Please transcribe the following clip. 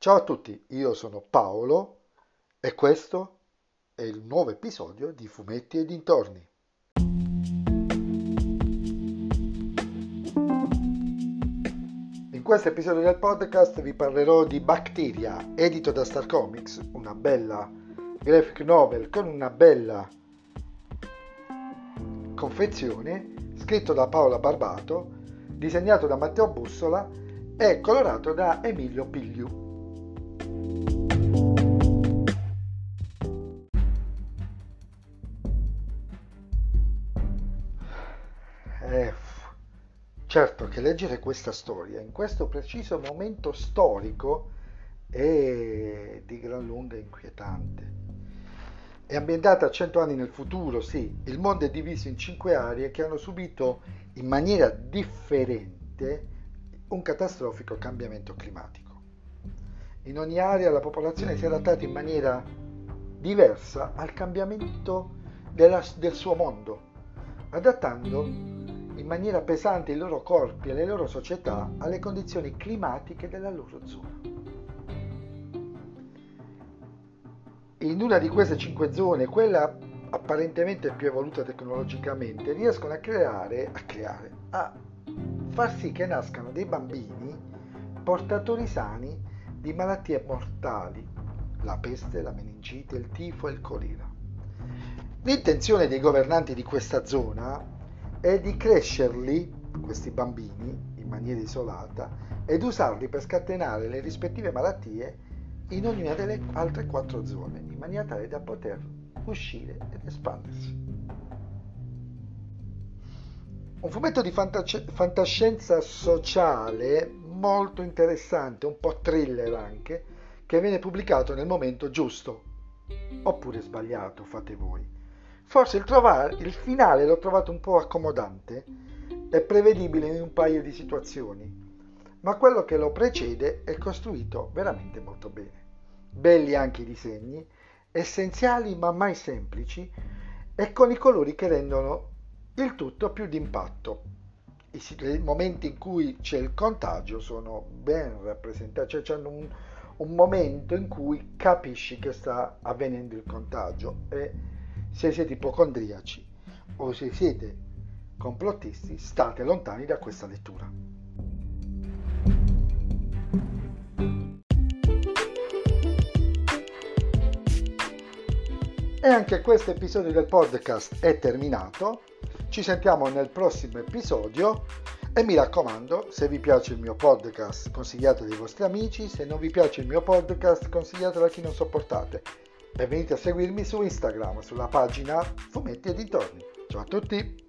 Ciao a tutti, io sono Paolo e questo è il nuovo episodio di Fumetti e dintorni. In questo episodio del podcast vi parlerò di Bacteria, edito da Star Comics, una bella graphic novel con una bella confezione, scritto da Paola Barbato, disegnato da Matteo Bussola e colorato da Emilio Pigliu. Eh, certo che leggere questa storia in questo preciso momento storico è di gran lunga inquietante. È ambientata cento anni nel futuro, sì, il mondo è diviso in cinque aree che hanno subito in maniera differente un catastrofico cambiamento climatico. In ogni area la popolazione si è adattata in maniera diversa al cambiamento della, del suo mondo, adattando in maniera pesante i loro corpi e le loro società alle condizioni climatiche della loro zona. In una di queste cinque zone, quella apparentemente più evoluta tecnologicamente, riescono a creare, a creare, a far sì che nascano dei bambini portatori sani di malattie mortali, la peste, la meningite, il tifo e il colera. L'intenzione dei governanti di questa zona è di crescerli, questi bambini, in maniera isolata, ed usarli per scatenare le rispettive malattie in ognuna delle altre quattro zone, in maniera tale da poter uscire ed espandersi. Un fumetto di fantascienza sociale molto interessante, un po' thriller anche, che viene pubblicato nel momento giusto. Oppure sbagliato, fate voi. Forse il, trovare, il finale l'ho trovato un po' accomodante e prevedibile in un paio di situazioni ma quello che lo precede è costruito veramente molto bene. Belli anche i disegni, essenziali ma mai semplici e con i colori che rendono il tutto più d'impatto. I, momenti in cui c'è il contagio sono ben rappresentati, cioè hanno un, un momento in cui capisci che sta avvenendo il contagio e se siete ipocondriaci o se siete complottisti state lontani da questa lettura. E anche questo episodio del podcast è terminato. Ci sentiamo nel prossimo episodio e mi raccomando, se vi piace il mio podcast, consigliatelo ai vostri amici, se non vi piace il mio podcast, consigliatelo a chi non sopportate. E venite a seguirmi su Instagram, sulla pagina Fumetti e dintorni. Ciao a tutti!